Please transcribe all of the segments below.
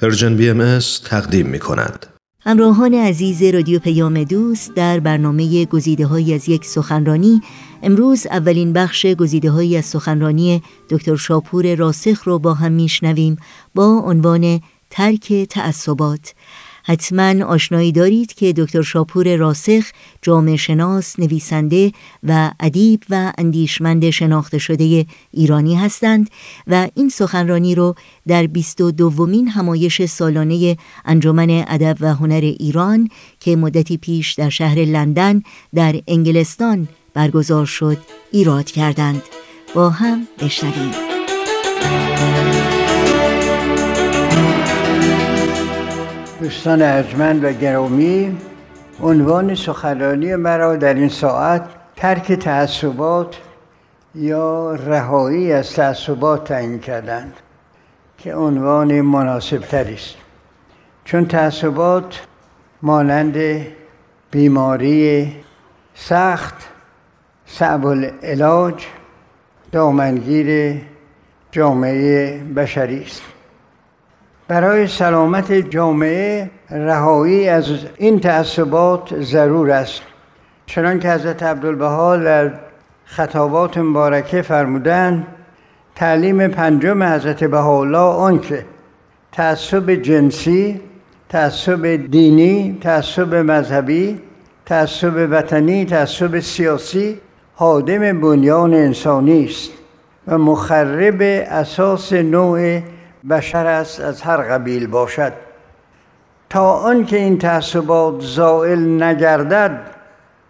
Persian BM تقدیم می کند. همراهان عزیز رادیو پیام دوست در برنامه گزیده های از یک سخنرانی امروز اولین بخش گزیده های از سخنرانی دکتر شاپور راسخ رو با هم میشنویم با عنوان ترک تعصبات حتما آشنایی دارید که دکتر شاپور راسخ جامعه شناس، نویسنده و ادیب و اندیشمند شناخته شده ایرانی هستند و این سخنرانی رو در 22 دومین همایش سالانه انجمن ادب و هنر ایران که مدتی پیش در شهر لندن در انگلستان برگزار شد ایراد کردند. با هم بشنویم. دوستان ارجمند و گرامی عنوان سخنرانی مرا در این ساعت ترک تعصبات یا رهایی از تعصبات تعیین کردند که عنوان مناسب است چون تعصبات مانند بیماری سخت صعب العلاج دامنگیر جامعه بشری است برای سلامت جامعه رهایی از این تعصبات ضرور است. چنان که حضرت عبدالبها در خطابات مبارکه فرمودند تعلیم پنجم حضرت بهاءالله آنکه تعصب جنسی تعصب دینی تعصب مذهبی تعصب وطنی تعصب سیاسی حادم بنیان انسانی است و مخرب اساس نوع بشر است از هر قبیل باشد. تا آنکه این تعصبات زائل نگردد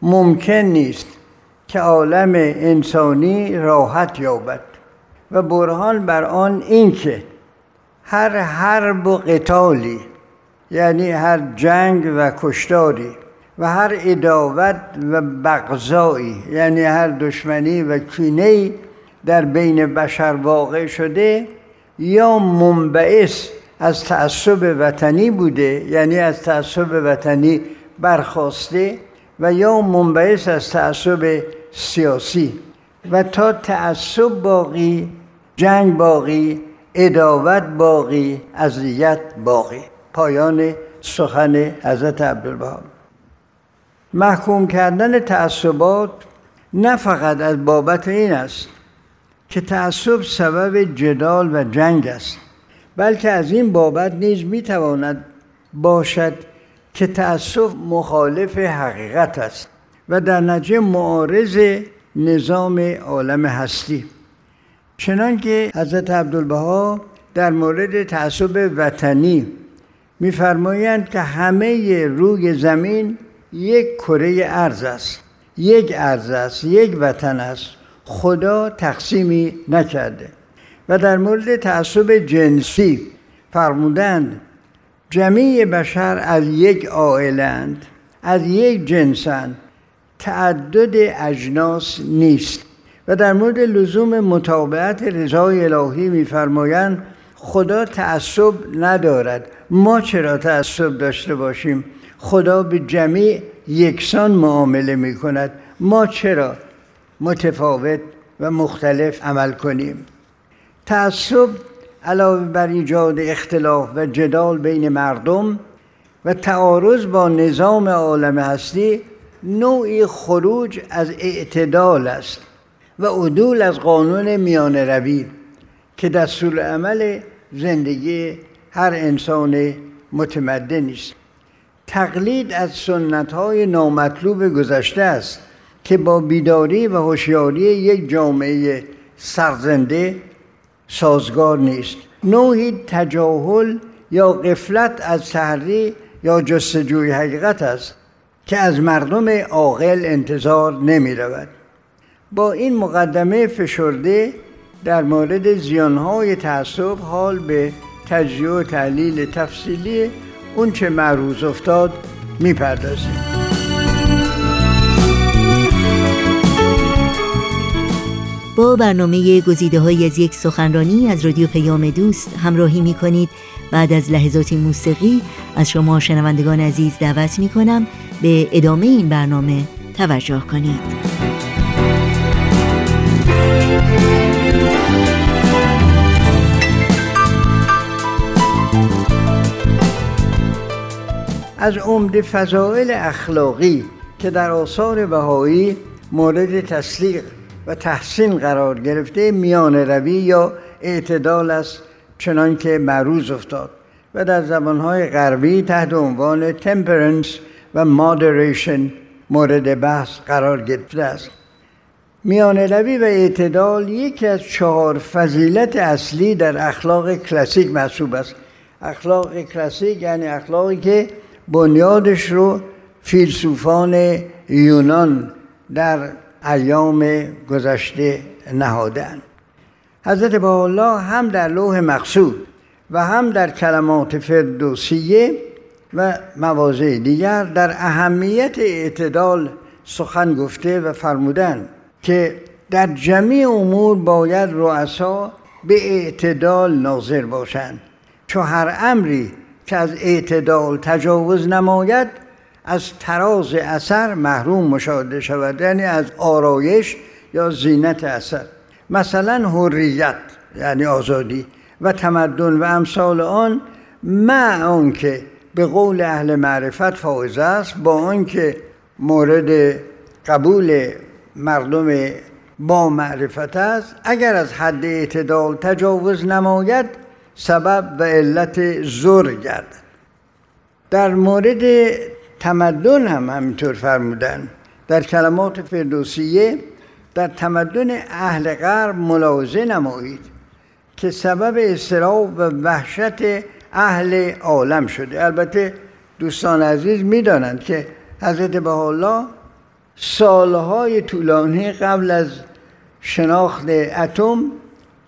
ممکن نیست که عالم انسانی راحت یابد. و برهان بر آن اینکه هر حرب و قتالی یعنی هر جنگ و کشتاری و هر اداوت و بغضایی یعنی هر دشمنی و کینه در بین بشر واقع شده یا منبعث از تعصب وطنی بوده یعنی از تعصب وطنی برخواسته و یا منبعث از تعصب سیاسی. و تا تعصب باقی جنگ باقی اداوت باقی اذیت باقی. پایان سخن حضرت عبدالبها محکوم کردن تعصبات نه فقط از بابت این است که تعصب سبب جدال و جنگ است بلکه از این بابت نیز می‌تواند باشد که تعصب مخالف حقیقت است و در نتیجه معارض نظام عالم هستی. چنانکه حضرت عبدالبها در مورد تعصب وطنی میفرمایند که همه روی زمین یک کره ارز است یک ارز است یک وطن است. خدا تقسیمی نکرده و در مورد تعصب جنسی فرمودند جمیع بشر از یک عائلند از یک جنسند تعدد اجناس نیست و در مورد لزوم مطابقت رضای الهی میفرمایند خدا تعصب ندارد. ما چرا تعصب داشته باشیم؟ خدا به جمیع یکسان معامله می کند ما چرا متفاوت و مختلف عمل کنیم. تعصب علاوه بر ایجاد اختلاف و جدال بین مردم و تعارض با نظام عالم هستی نوعی خروج از اعتدال است و عدول از قانون میان روی که دستور عمل زندگی هر انسان متمدن است. تقلید از سنت های نامطلوب گذشته است. که با بیداری و هوشیاری یک جامعه سرزنده سازگار نیست نوعی تجاهل یا قفلت از تحری یا جستجوی حقیقت است که از مردم عاقل انتظار نمی رود. با این مقدمه فشرده در مورد زیانهای تعصب حال به تجزیه و تحلیل تفصیلی اون چه معروض افتاد می‌پردازیم با برنامه گزیده های از یک سخنرانی از رادیو پیام دوست همراهی می کنید بعد از لحظات موسیقی از شما شنوندگان عزیز دعوت می کنم به ادامه این برنامه توجه کنید. از عمده فضائل اخلاقی که در آثار بهایی مورد تصدیق و تحسین قرار گرفته میان روی یا اعتدال است چنان که معروض افتاد و در زبانهای غربی تحت عنوان تمپرنس و مادریشن مورد بحث قرار گرفته است. میان روی و اعتدال یکی از چهار فضیلت اصلی در اخلاق کلاسیک محسوب است. اخلاق کلاسیک یعنی اخلاقی که بنیادش رو فیلسوفان یونان در ایام گذشته نهادن. حضرت الله هم در لوح مقصود و هم در کلمات فردوسیه و مواضع دیگر در اهمیت اعتدال سخن گفته و فرمودن که در جمعی امور باید رؤسا به اعتدال ناظر باشند. چون هر امری که از اعتدال تجاوز نماید از تراز اثر محروم مشاهده شود یعنی از آرایش یا زینت اثر. مثلا حریت یعنی آزادی و تمدن و امثال آن مع آنکه به قول اهل معرفت فائز است با آنکه مورد قبول مردم با معرفت است اگر از حد اعتدال تجاوز نماید سبب و علت زور گردد. در مورد تمدن هم همینطور فرمودن. در کلمات فردوسیه در تمدن اهل غرب ملاحظه نمایید که سبب استراب و وحشت اهل عالم شده. البته دوستان عزیز می‌دانند که حضرت بهاءالله سالهای طولانی قبل از شناخت اتم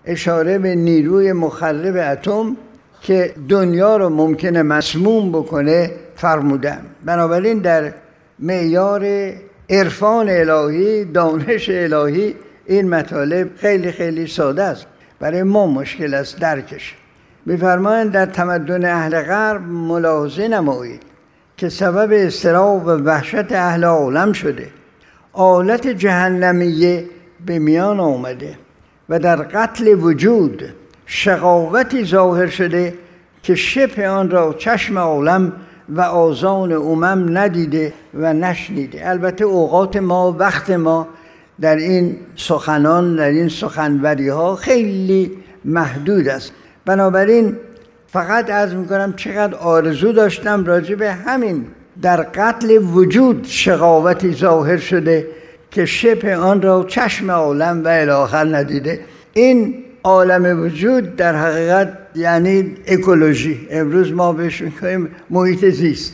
اشاره به نیروی مخرب اتم که دنیا رو ممکنه مسموم بکنه فرمودن. بنابراین در معیار عرفان الهی دانش الهی این مطالب خیلی خیلی ساده است. برای ما مشکل است درکش. میفرمایند در تمدن اهل غرب ملاحظه نمایید که سبب استراو و وحشت اهل عالم شده. آلت جهنمیه به میان آمده و در قتل وجود شقاوتی ظاهر شده که شبه آن را چشم عالم و آزان امم ندیده و نشنیده. البته اوقات ما وقت ما در این سخنان در این سخنوری ها خیلی محدود است. بنابراین فقط از می‌کنم چقدر آرزو داشتم راجع به همین در قتل وجود شقاوتی ظاهر شده که شبه آن را چشم عالم و الاخر ندیده. این عالم وجود در حقیقت یعنی اکولوژی. امروز ما بهش می‌کنیم محیط زیست.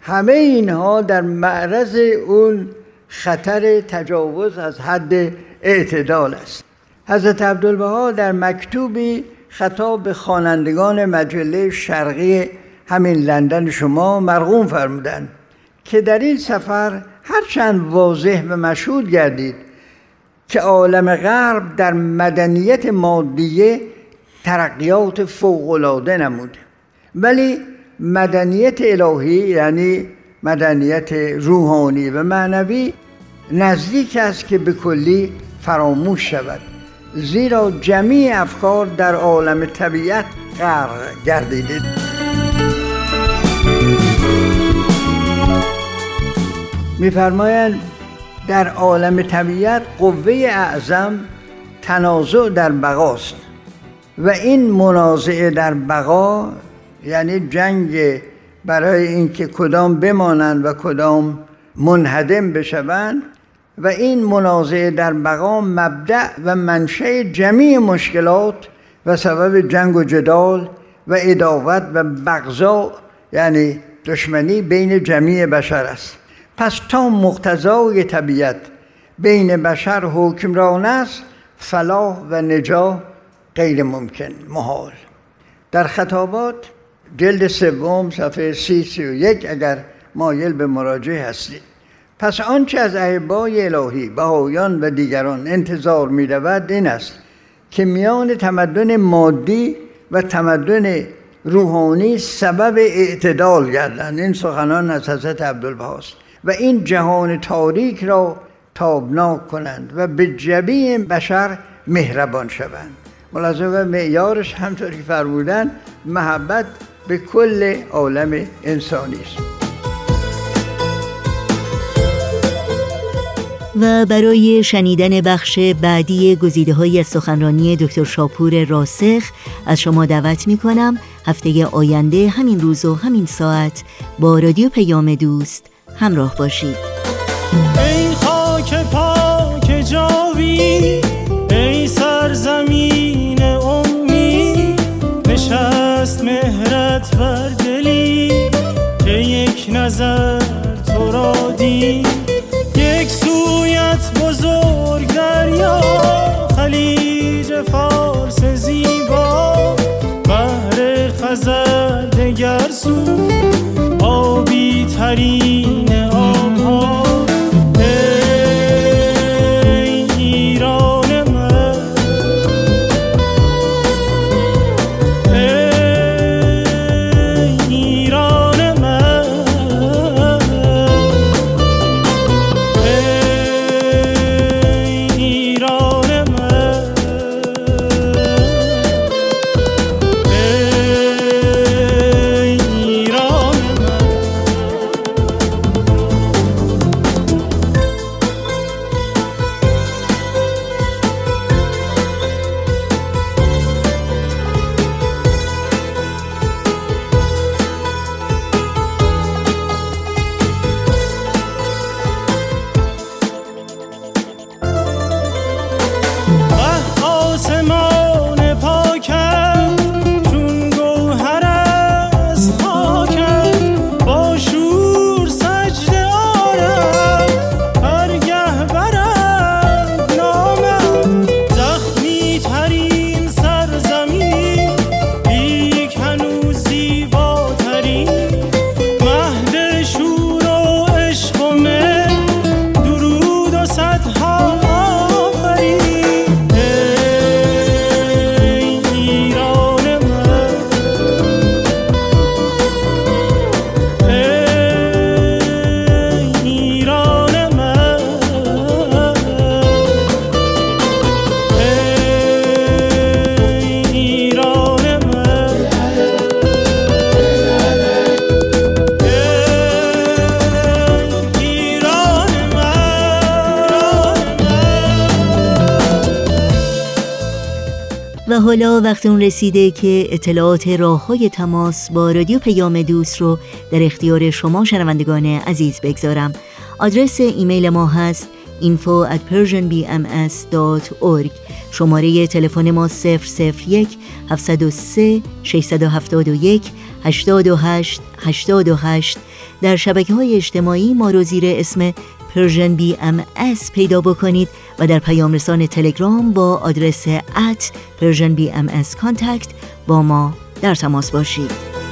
همه اینها در معرض اون خطر تجاوز از حد اعتدال است. حضرت عبدالبها در مکتوبی خطاب به خوانندگان مجله شرقی همین لندن شما مرغوم فرمودند که در این سفر هرچند واضح و مشهود گردید که عالم غرب در مدنیت مادیه ترقیات فوقالعاده نموده. ولی مدنیت الهی یعنی مدنیت روحانی و معنوی نزدیک است که به کلی فراموش شود. زیرا جمعی افکار در عالم طبیعت غرق گردیده. میفرمایند در عالم طبیعت قوه اعظم تنازع در بقاست و این منازعه در بقا یعنی جنگ برای اینکه کدام بمانند و کدام منهدم بشوند و این منازعه در بقا مبدع و منشأ جمعی مشکلات و سبب جنگ و جدال و اداوت و بغضا یعنی دشمنی بین جمعی بشر است. پس تا مقتضای طبیعت بین بشر حکمران است فلاح و نجاه غیر ممکن محال. در خطابات جلد سوم صفحه سی سی و یک اگر مایل به مراجعه هستید. پس آنچه از احبای الهی بهایان و دیگران انتظار می رود این است که میان تمدن مادی و تمدن روحانی سبب اعتدال گردند. این سخنان از حضرت عبدالبهاست. و این جهان تاریک را تابناک کنند و به جبی بشر مهربان شوند. ملازم و معیارش همطوری که فرمودن محبت به کل عالم انسانی است. و برای شنیدن بخش بعدی گزیده های سخنرانی دکتر شاپور راسخ از شما دعوت می کنم هفته آینده همین روز و همین ساعت با رادیو پیام دوست همراه باشید. ای خاک پاک جاوی ای سرزمین امی نشست مهرت بر دلی که یک نظر تو را دید. یک سویت بزرگ دریا خلیج فارس زیبا بحر خزر دگر سو آبی ترین حالا وقت اون رسیده که اطلاعات راه های تماس با رادیو پیام دوست رو در اختیار شما شنوندگان عزیز بگذارم. آدرس ایمیل ما هست info at persianbms.org شماره تلفن ما 001 703 671 828 828 در شبکه های اجتماعی ما رو زیر اسم Persian BM پیدا بکنید و در پیام رسان تلگرام با آدرس at Persian BM با ما در تماس باشید.